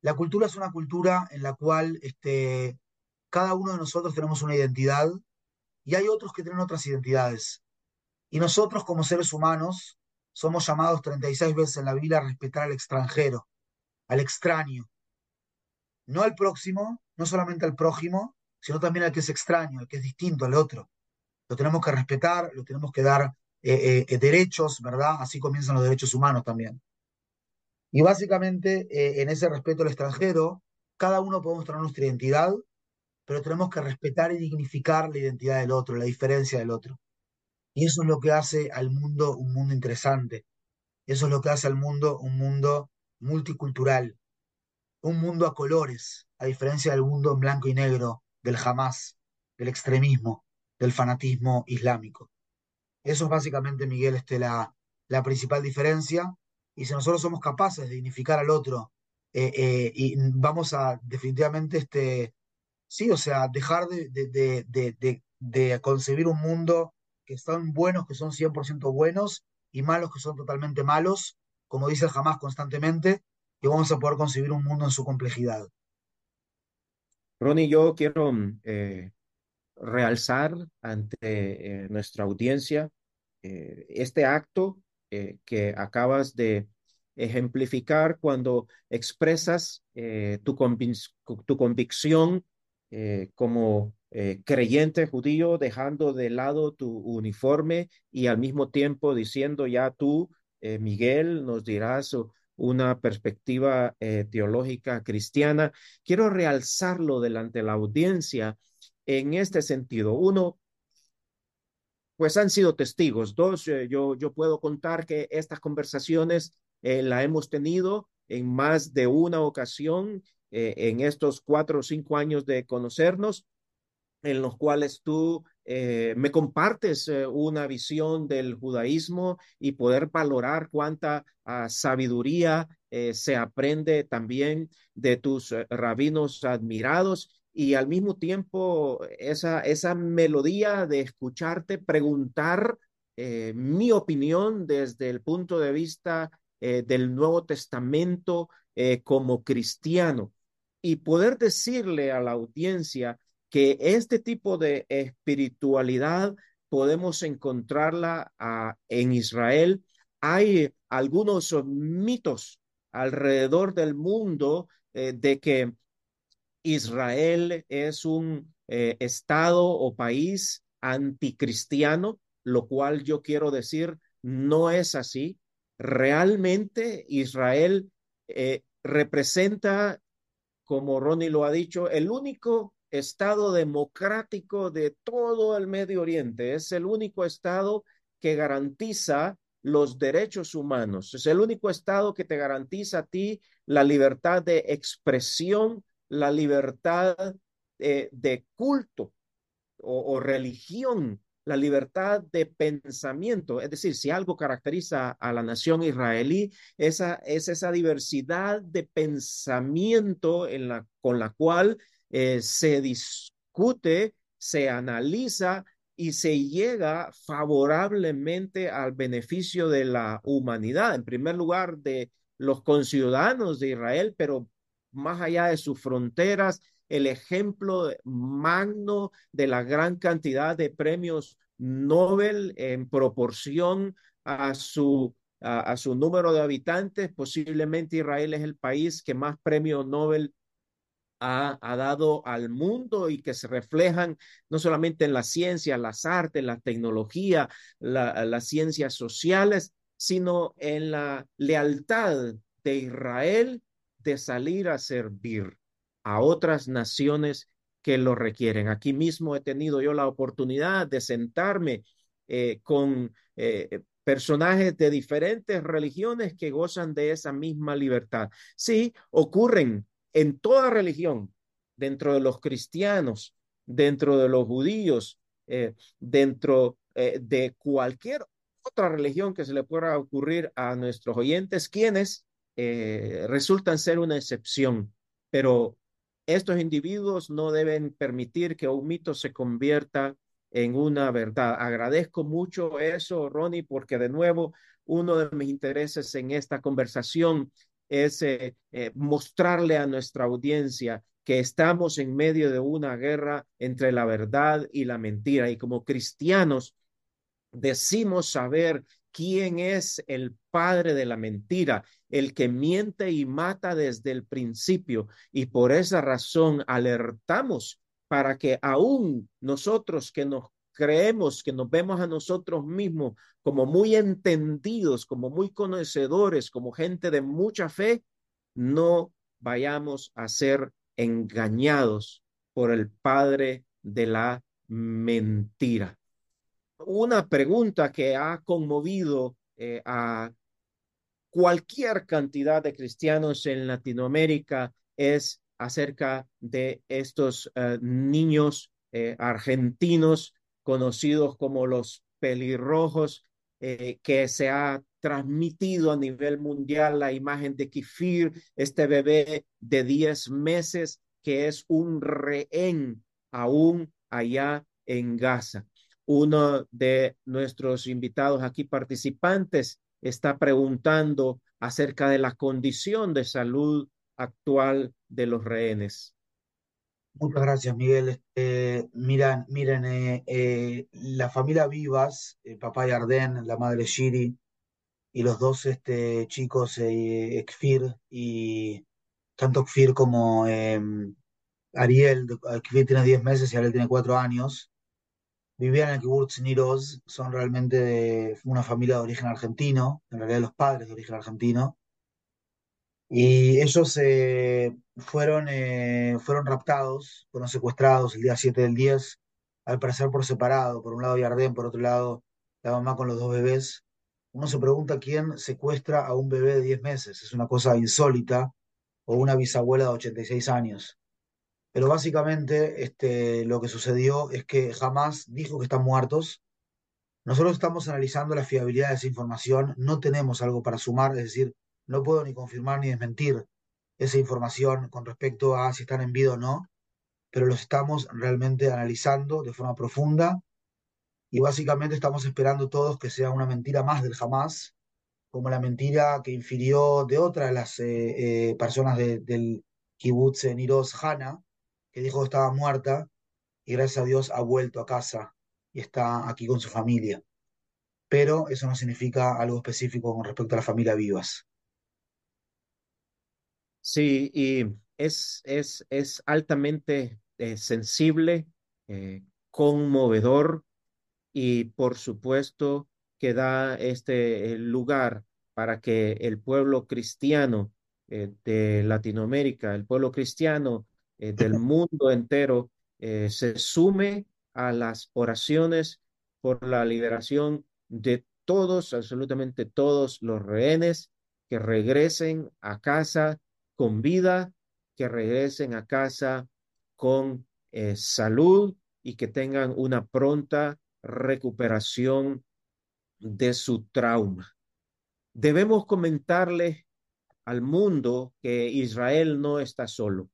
S2: la cultura es una cultura en la cual este, cada uno de nosotros tenemos una identidad y hay otros que tienen otras identidades. Y nosotros como seres humanos somos llamados 36 veces en la Biblia a respetar al extranjero, al extraño. No al próximo, no solamente al prójimo, sino también al que es extraño, al que es distinto, al otro. Lo tenemos que respetar, lo tenemos que dar eh, eh, derechos, ¿verdad? Así comienzan los derechos humanos también. Y básicamente, eh, en ese respeto al extranjero, cada uno podemos tener nuestra identidad, pero tenemos que respetar y dignificar la identidad del otro, la diferencia del otro. Y eso es lo que hace al mundo un mundo interesante. Eso es lo que hace al mundo un mundo multicultural, un mundo a colores, a diferencia del mundo en blanco y negro, del jamás, del extremismo, del fanatismo islámico. Eso es básicamente, Miguel, este, la, la principal diferencia y si nosotros somos capaces de dignificar al otro eh, eh, y vamos a definitivamente, este, sí, o sea, dejar de, de, de, de, concebir un mundo que son buenos, que son 100% buenos, y malos que son totalmente malos, como dice el jamás constantemente, y vamos a poder concebir un mundo en su complejidad.
S1: Ronnie, yo quiero eh, realzar ante nuestra audiencia este acto eh, que acabas de ejemplificar cuando expresas eh, tu, tu, convicción eh, como creyente judío, dejando de lado tu uniforme y al mismo tiempo diciendo ya tú, Miguel, nos dirás una perspectiva teológica cristiana. Quiero realzarlo delante de la audiencia en este sentido. Uno, pues han sido testigos. Dos, eh, yo, yo puedo contar que estas conversaciones eh, la hemos tenido en más de una ocasión eh, en estos cuatro o cinco años de conocernos, en los cuales tú me compartes una visión del judaísmo y poder valorar cuánta ah, sabiduría se aprende también de tus rabinos admirados y al mismo tiempo esa, esa melodía de escucharte preguntar eh, mi opinión desde el punto de vista eh, del Nuevo Testamento eh, como cristiano y poder decirle a la audiencia que este tipo de espiritualidad podemos encontrarla ah, en Israel. Hay algunos mitos alrededor del mundo de que Israel es un eh, estado o país anticristiano, lo cual yo quiero decir no es así. Realmente Israel eh, representa, como Ronnie lo ha dicho, el único estado democrático de todo el Medio Oriente. Es el único estado que garantiza los derechos humanos. Es el único estado que te garantiza a ti la libertad de expresión la libertad eh, de culto o, religión, la libertad de pensamiento. Es decir, si algo caracteriza a la nación israelí, esa, es esa diversidad de pensamiento con la cual eh, se discute, se analiza y se llega favorablemente al beneficio de la humanidad, en primer lugar de los conciudadanos de Israel, pero más allá de sus fronteras, el ejemplo magno de la gran cantidad de premios Nobel en proporción a su, a, su número de habitantes. Posiblemente Israel es el país que más premios Nobel ha, dado al mundo y que se reflejan no solamente en la ciencia, las artes, la tecnología, la, las ciencias sociales, sino en la lealtad de Israel de salir a servir a otras naciones que lo requieren. Aquí mismo he tenido yo la oportunidad de sentarme eh, con eh, personajes de diferentes religiones que gozan de esa misma libertad. Sí, ocurren en toda religión, dentro de los cristianos, dentro de los judíos, eh, dentro de cualquier otra religión que se le pueda ocurrir a nuestros oyentes, quienes eh, resultan ser una excepción, pero estos individuos no deben permitir que un mito se convierta en una verdad. Agradezco mucho eso, Ronnie, porque de nuevo, uno de mis intereses en esta conversación es eh, eh, mostrarle a nuestra audiencia que estamos en medio de una guerra entre la verdad y la mentira. Y como cristianos decimos saber quién es el padre de la mentira, el que miente y mata desde el principio. Y por esa razón alertamos para que aún nosotros que nos creemos, que nos vemos a nosotros mismos como muy entendidos, como muy conocedores, como gente de mucha fe, no vayamos a ser engañados por el padre de la mentira. Una pregunta que ha conmovido eh, a cualquier cantidad de cristianos en Latinoamérica es acerca de estos uh, niños eh, argentinos conocidos como los pelirrojos, eh, que se ha transmitido a nivel mundial la imagen de Kifir, este bebé de 10 meses que es un rehén aún allá en Gaza uno de nuestros invitados aquí participantes está preguntando acerca de la condición de salud actual de los rehenes.
S2: Muchas gracias, Miguel. Este, miren, miren eh, eh, la familia Vivas, el papá Yarden, la madre Shiri, y los dos este, chicos, eh, Ekfir y tanto Ekfir como em, Ariel, Ekfir tiene 10 meses y Ariel tiene 4 años, vivían en el kibbutz Niroz, son realmente una familia de origen argentino, en realidad los padres de origen argentino, y ellos eh, fueron, eh, fueron raptados, fueron secuestrados el día 7 del 10, al parecer por separado, por un lado Yardén, por otro lado la mamá con los dos bebés. Uno se pregunta quién secuestra a un bebé de 10 meses, es una cosa insólita, o una bisabuela de 86 años. Pero básicamente este, lo que sucedió es que jamás dijo que están muertos. Nosotros estamos analizando la fiabilidad de esa información, no tenemos algo para sumar, es decir, no puedo ni confirmar ni desmentir esa información con respecto a si están en vida o no, pero los estamos realmente analizando de forma profunda y básicamente estamos esperando todos que sea una mentira más del jamás, como la mentira que infirió de otra de las eh, eh, personas del kibbutz Niroz Hana, que dijo que estaba muerta y gracias a Dios ha vuelto a casa y está aquí con su familia. Pero eso no significa algo específico con respecto a la familia Vivas.
S1: Sí, y es, es, es altamente eh, sensible, eh, conmovedor y por supuesto que da este lugar para que el pueblo cristiano eh, de Latinoamérica, el pueblo cristiano eh, del mundo entero eh, se sume a las oraciones por la liberación de todos, absolutamente todos los rehenes que regresen a casa con vida, que regresen a casa con eh, salud y que tengan una pronta recuperación de su trauma. Debemos comentarle al mundo que Israel no está solo.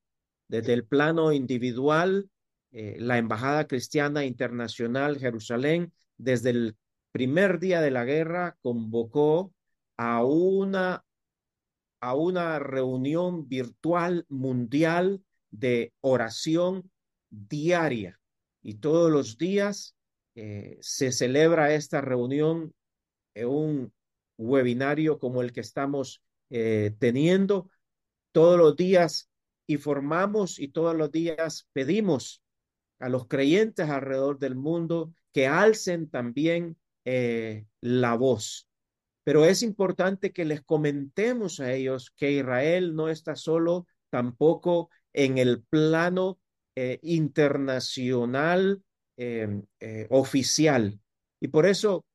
S1: Desde el plano individual, eh, la Embajada Cristiana Internacional Jerusalén, desde el primer día de la guerra, convocó a una, a una reunión virtual mundial de oración diaria. Y todos los días eh, se celebra esta reunión en un webinario como el que estamos eh, teniendo. Todos los días y formamos y todos los días pedimos a los creyentes alrededor del mundo que alcen también eh, la voz. Pero es importante que les comentemos a ellos que Israel no está solo tampoco en el plano eh, internacional em, eh, oficial. Y por eso,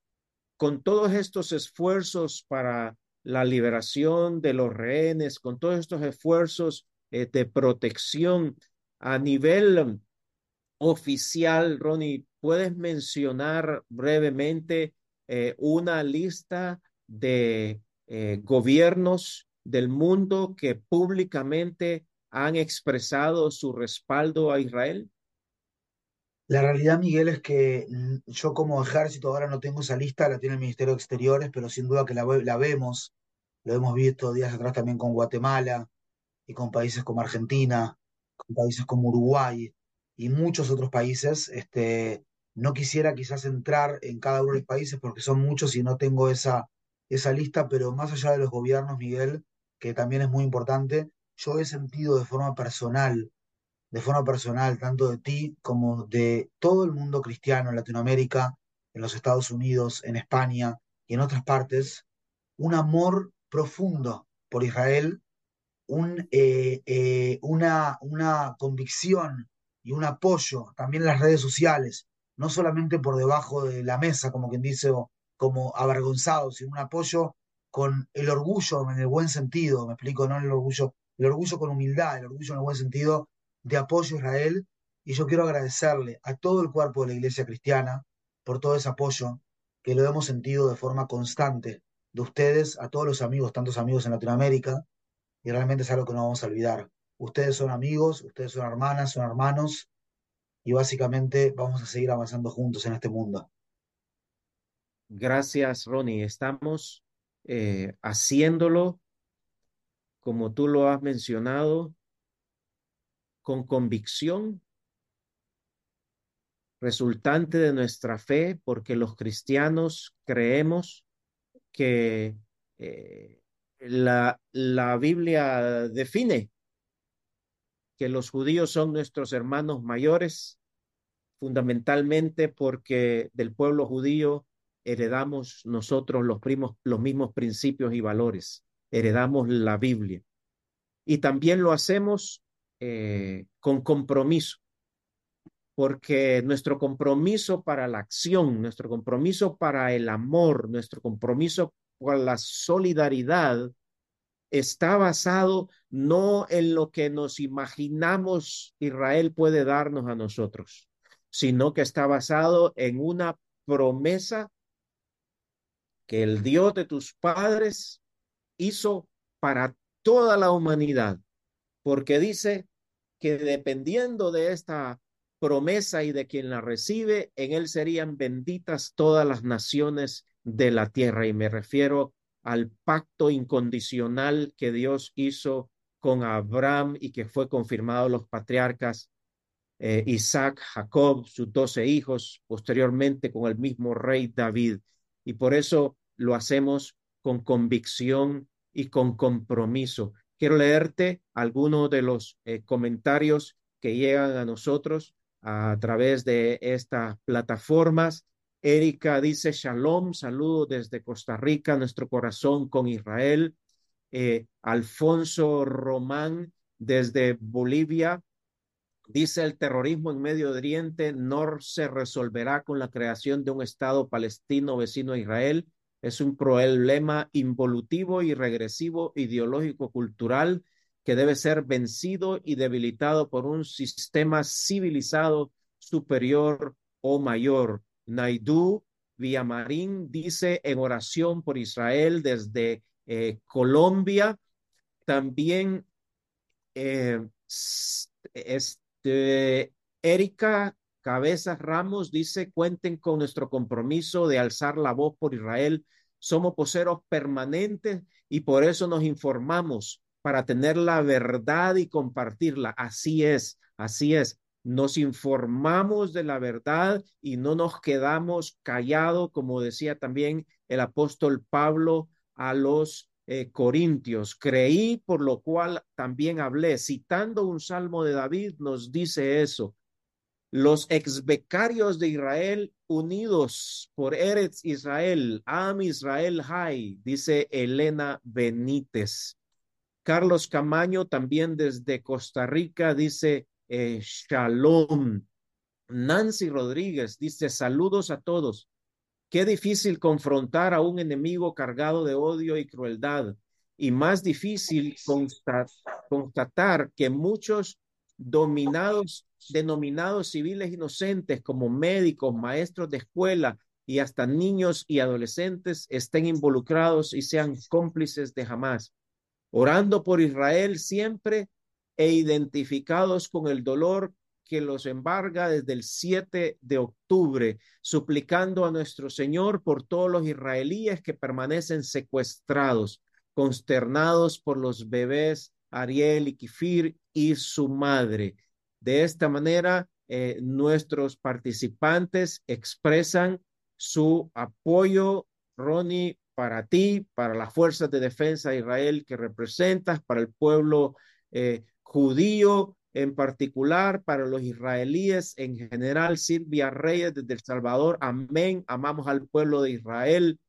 S1: con todos estos esfuerzos para la liberación de los rehenes, con todos estos esfuerzos eh, de protección a nivel oficial, Ronnie, ¿puedes mencionar brevemente una lista de eh, gobiernos del mundo que públicamente han expresado su respaldo a Israel?
S2: La realidad, Miguel, es que yo como ejército ahora no tengo esa lista, la tiene el Ministerio de Exteriores, pero sin duda que la, la vemos, lo hemos visto días atrás también con Guatemala y con países como Argentina, con países como Uruguay y muchos otros países. Este, no quisiera quizás entrar en cada uno de los países porque son muchos y no tengo esa, esa lista, pero más allá de los gobiernos, Miguel, que también es muy importante, yo he sentido de forma personal de forma personal, tanto de ti como de todo el mundo cristiano en Latinoamérica, en los Estados Unidos, en España y en otras partes, un amor profundo por Israel, un, eh, eh, una, una convicción y un apoyo también en las redes sociales, no solamente por debajo de la mesa, como quien dice, o como avergonzado, sino un apoyo con el orgullo en el buen sentido, me explico, no el orgullo, el orgullo con humildad, el orgullo en el buen sentido de apoyo a Israel y yo quiero agradecerle a todo el cuerpo de la Iglesia Cristiana por todo ese apoyo que lo hemos sentido de forma constante de ustedes, a todos los amigos, tantos amigos en Latinoamérica, y realmente es algo que no vamos a olvidar. Ustedes son amigos, ustedes son hermanas, son hermanos, y básicamente vamos a seguir avanzando juntos en este mundo.
S1: Gracias, Ronnie. Estamos eh, haciéndolo, como tú lo has mencionado, con convicción resultante de nuestra fe, porque los cristianos creemos que eh, la, la Biblia define que los judíos son nuestros hermanos mayores, fundamentalmente porque del pueblo judío heredamos nosotros los, mismos principios y valores, heredamos la Biblia. Y también lo hacemos eh, con compromiso, porque nuestro compromiso para la acción, nuestro compromiso para el amor, nuestro compromiso por la solidaridad está basado no en lo que nos imaginamos Israel puede darnos a nosotros, sino que está basado en una promesa que el Dios de tus padres hizo para toda la humanidad, porque dice, que dependiendo de esta promesa y de quien la recibe, en él serían benditas todas las naciones de la tierra. Y me refiero al pacto incondicional que Dios hizo con Abraham y que fue confirmado los patriarcas eh, Isaac, Jacob, sus doce hijos, posteriormente con el mismo rey David. Y por eso lo hacemos con convicción y con compromiso. Quiero leerte algunos de los eh, comentarios que llegan a nosotros a través de estas plataformas. Erika dice, Shalom, saludo desde Costa Rica, nuestro corazón con Israel. Eh, Alfonso Román desde Bolivia dice, el terrorismo en Medio Oriente no se resolverá con la creación de un Estado palestino vecino a Israel es un problema involutivo y regresivo ideológico cultural que debe ser vencido y debilitado por un sistema civilizado superior o mayor. Naidu Villamarín dice en oración por Israel desde eh, Colombia. También eh, este, Erika Cabezas Ramos dice, cuenten con nuestro compromiso de alzar la voz por Israel. Somos poseros permanentes y por eso nos informamos para tener la verdad y compartirla. Así es, así es. Nos informamos de la verdad y no nos quedamos callados, como decía también el apóstol Pablo a los eh, Corintios. Creí, por lo cual también hablé. Citando un salmo de David, nos dice eso los ex becarios de Israel unidos por Eretz Israel, Am Israel High, dice Elena Benítez. Carlos Camaño también desde Costa Rica dice eh, Shalom. Nancy Rodríguez dice saludos a todos. Qué difícil confrontar a un enemigo cargado de odio y crueldad y más difícil constatar que muchos dominados denominados civiles inocentes como médicos, maestros de escuela y hasta niños y adolescentes estén involucrados y sean cómplices de jamás. Orando por Israel siempre e identificados con el dolor que los embarga desde el 7 de octubre, suplicando a nuestro Señor por todos los israelíes que permanecen secuestrados, consternados por los bebés Ariel y Kifir y su madre. De esta manera, eh, nuestros participantes expresan su apoyo, Ronnie, para ti, para las fuerzas de defensa de Israel que representas, para el pueblo eh, judío en particular, para los israelíes en general. Silvia Reyes desde El Salvador, amén. Amamos al pueblo de Israel.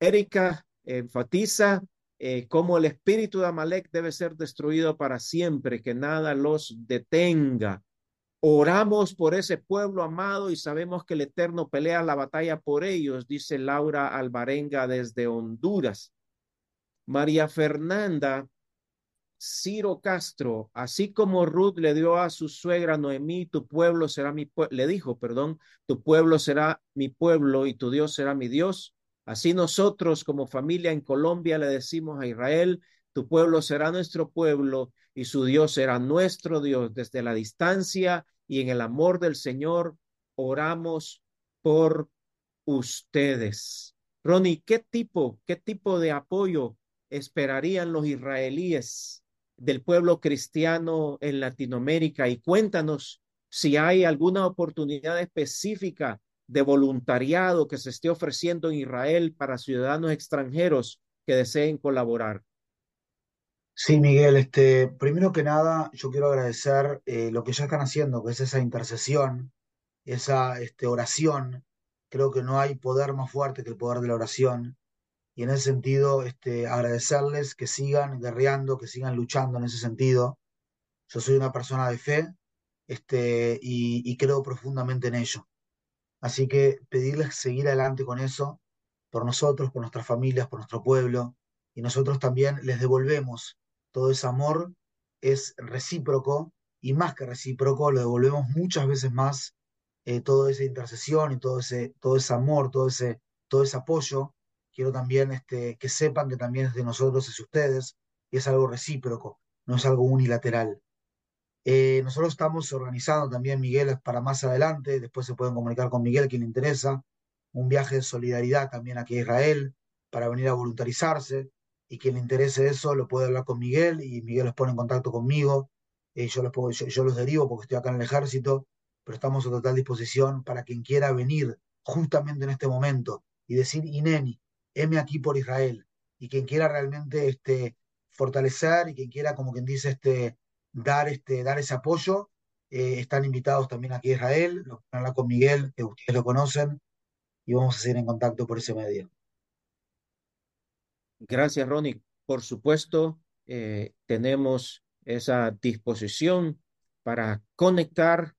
S1: Erika enfatiza eh, cómo el espíritu de Amalek debe ser destruido para siempre, que nada los detenga. Oramos por ese pueblo amado y sabemos que el Eterno pelea la batalla por ellos, dice Laura Alvarenga desde Honduras. María Fernanda Ciro Castro, así como Ruth le dio a su suegra Noemí, tu pueblo será mi pueblo, le dijo, perdón, tu pueblo será mi pueblo y tu Dios será mi Dios. Así nosotros como familia en Colombia le decimos a Israel, tu pueblo será nuestro pueblo y su Dios será nuestro Dios. Desde la distancia y en el amor del Señor, oramos por ustedes. Ronnie, ¿qué tipo, qué tipo de apoyo esperarían los israelíes del pueblo cristiano en Latinoamérica? Y cuéntanos si hay alguna oportunidad específica de voluntariado que se esté ofreciendo en Israel para ciudadanos extranjeros que deseen colaborar.
S2: Sí, Miguel, este, primero que nada, yo quiero agradecer eh, lo que ya están haciendo, que es esa intercesión, esa este, oración. Creo que no hay poder más fuerte que el poder de la oración. Y en ese sentido, este, agradecerles que sigan guerreando, que sigan luchando en ese sentido. Yo soy una persona de fe este, y, creo profundamente en ello. Así que pedirles seguir adelante con eso, por nosotros, por nuestras familias, por nuestro pueblo, y nosotros también les devolvemos todo ese amor es recíproco y más que recíproco, lo devolvemos muchas veces más, eh, toda esa intercesión y todo ese, todo ese amor, todo ese, todo ese apoyo. Quiero también este, que sepan que también es de nosotros, es de ustedes, y es algo recíproco, no es algo unilateral. Eh, nosotros estamos organizando también, Miguel, para más adelante, después se pueden comunicar con Miguel, quien le interesa, un viaje de solidaridad también aquí a Israel, para venir a voluntarizarse y quien le interese eso lo puede hablar con Miguel y Miguel los pone en contacto conmigo. Eh, yo, los puedo, yo, los derivo porque estoy acá en el ejército, pero estamos a total disposición para quien quiera venir justamente en este momento y decir, Ineni, heme aquí por Israel. Y quien quiera realmente este, fortalecer y quien quiera, como quien dice, este, dar, este, dar ese apoyo, eh, están invitados también aquí a Israel, lo hablar con Miguel, que ustedes lo conocen, y vamos a seguir en contacto por ese medio.
S1: Gracias, Ronnie. Por supuesto, eh, tenemos esa disposición para conectar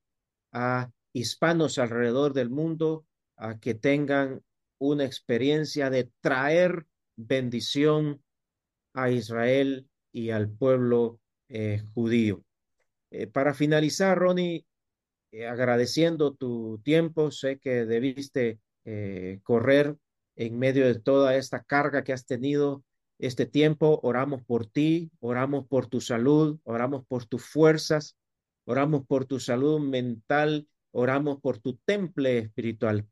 S1: a hispanos alrededor del mundo a que tengan una experiencia de traer bendición a Israel y al pueblo eh, judío. Eh, para finalizar, Ronnie, agradeciendo tu tiempo, sé que debiste correr en medio de toda esta carga que has tenido este tiempo. Oramos por ti, oramos por tu salud, oramos por tus fuerzas, oramos por tu salud mental, oramos por tu temple espiritual.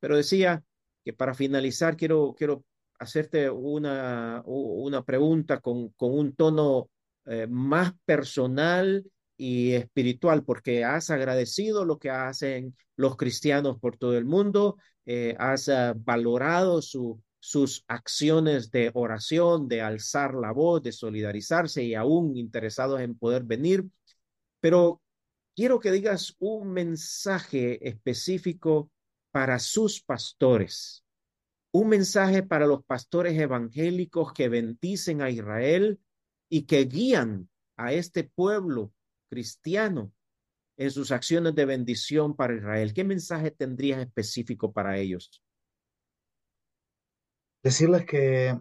S1: Pero decía que para finalizar quiero, quiero hacerte una, una pregunta con, con un tono eh, más personal y espiritual, porque has agradecido lo que hacen los cristianos por todo el mundo eh, has uh, valorado su, sus acciones de oración, de alzar la voz, de solidarizarse y aún interesados en poder venir. Pero quiero que digas un mensaje específico para sus pastores, un mensaje para los pastores evangélicos que bendicen a Israel y que guían a este pueblo cristiano en sus acciones de bendición para Israel? ¿Qué mensaje tendrías específico para ellos?
S2: Decirles que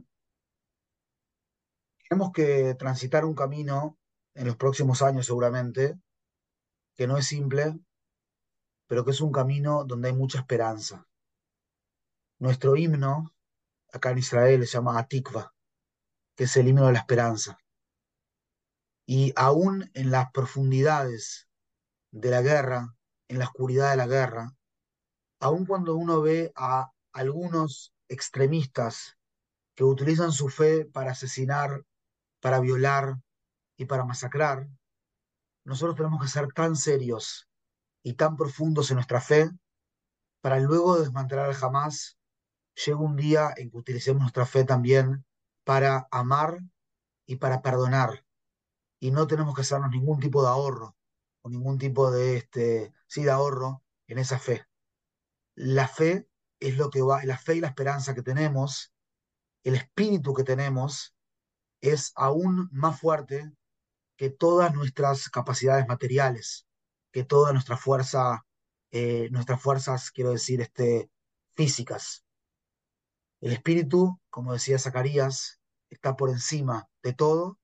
S2: tenemos que transitar un camino en los próximos años seguramente, que no es simple, pero que es un camino donde hay mucha esperanza. Nuestro himno acá en Israel se llama Atikva, que es el himno de la esperanza. Y aún en las profundidades de la guerra, en la oscuridad de la guerra, aún cuando uno ve a algunos extremistas que utilizan su fe para asesinar, para violar y para masacrar, nosotros tenemos que ser tan serios y tan profundos en nuestra fe para luego de desmantelar jamás, llegue un día en que utilicemos nuestra fe también para amar y para perdonar. Y no tenemos que hacernos ningún tipo de ahorro o ningún tipo de, este, sí, de ahorro en esa fe. La fe es lo que va, la fe y la esperanza que tenemos, el espíritu que tenemos, es aún más fuerte que todas nuestras capacidades materiales, que toda nuestra fuerza, eh, nuestras fuerzas, quiero decir, este, físicas. El espíritu, como decía Zacarías, está por encima de todo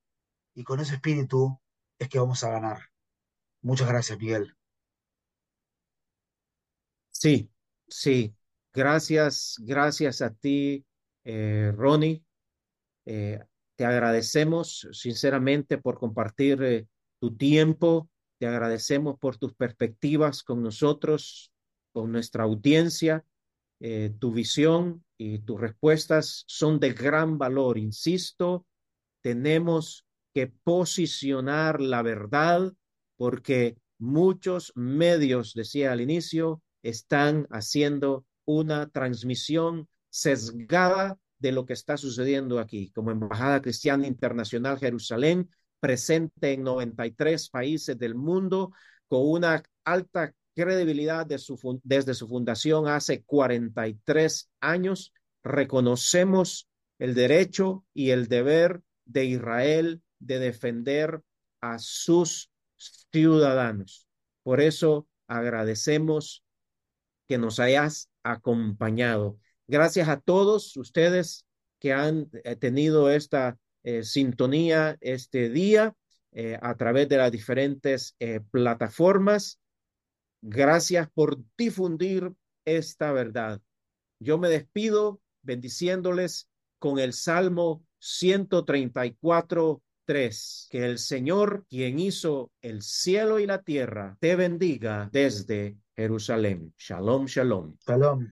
S2: y con ese espíritu es que vamos a ganar. Muchas gracias, Miguel.
S1: Sí, sí. Gracias, gracias a ti, eh, Ronnie. Eh, te agradecemos sinceramente por compartir tu tiempo, te agradecemos por tus perspectivas con nosotros, con nuestra audiencia. Eh, tu visión y tus respuestas son de gran valor. Insisto, tenemos que posicionar la verdad porque muchos medios, decía al inicio, están haciendo una transmisión sesgada de lo que está sucediendo aquí, como Embajada Cristiana Internacional Jerusalén, presente en 93 países del mundo, con una alta credibilidad de su, desde su fundación hace 43 años. Reconocemos el derecho y el deber de Israel de defender a sus ciudadanos. Por eso agradecemos que nos hayas acompañado. Gracias a todos ustedes que han eh, tenido esta eh, sintonía este día eh, a través de las diferentes plataformas. Gracias por difundir esta verdad. Yo me despido bendiciéndoles con el Salmo 134, 3. Que el Señor, quien hizo el cielo y la tierra, te bendiga desde Jerusalén. Shalom, shalom.
S2: Shalom.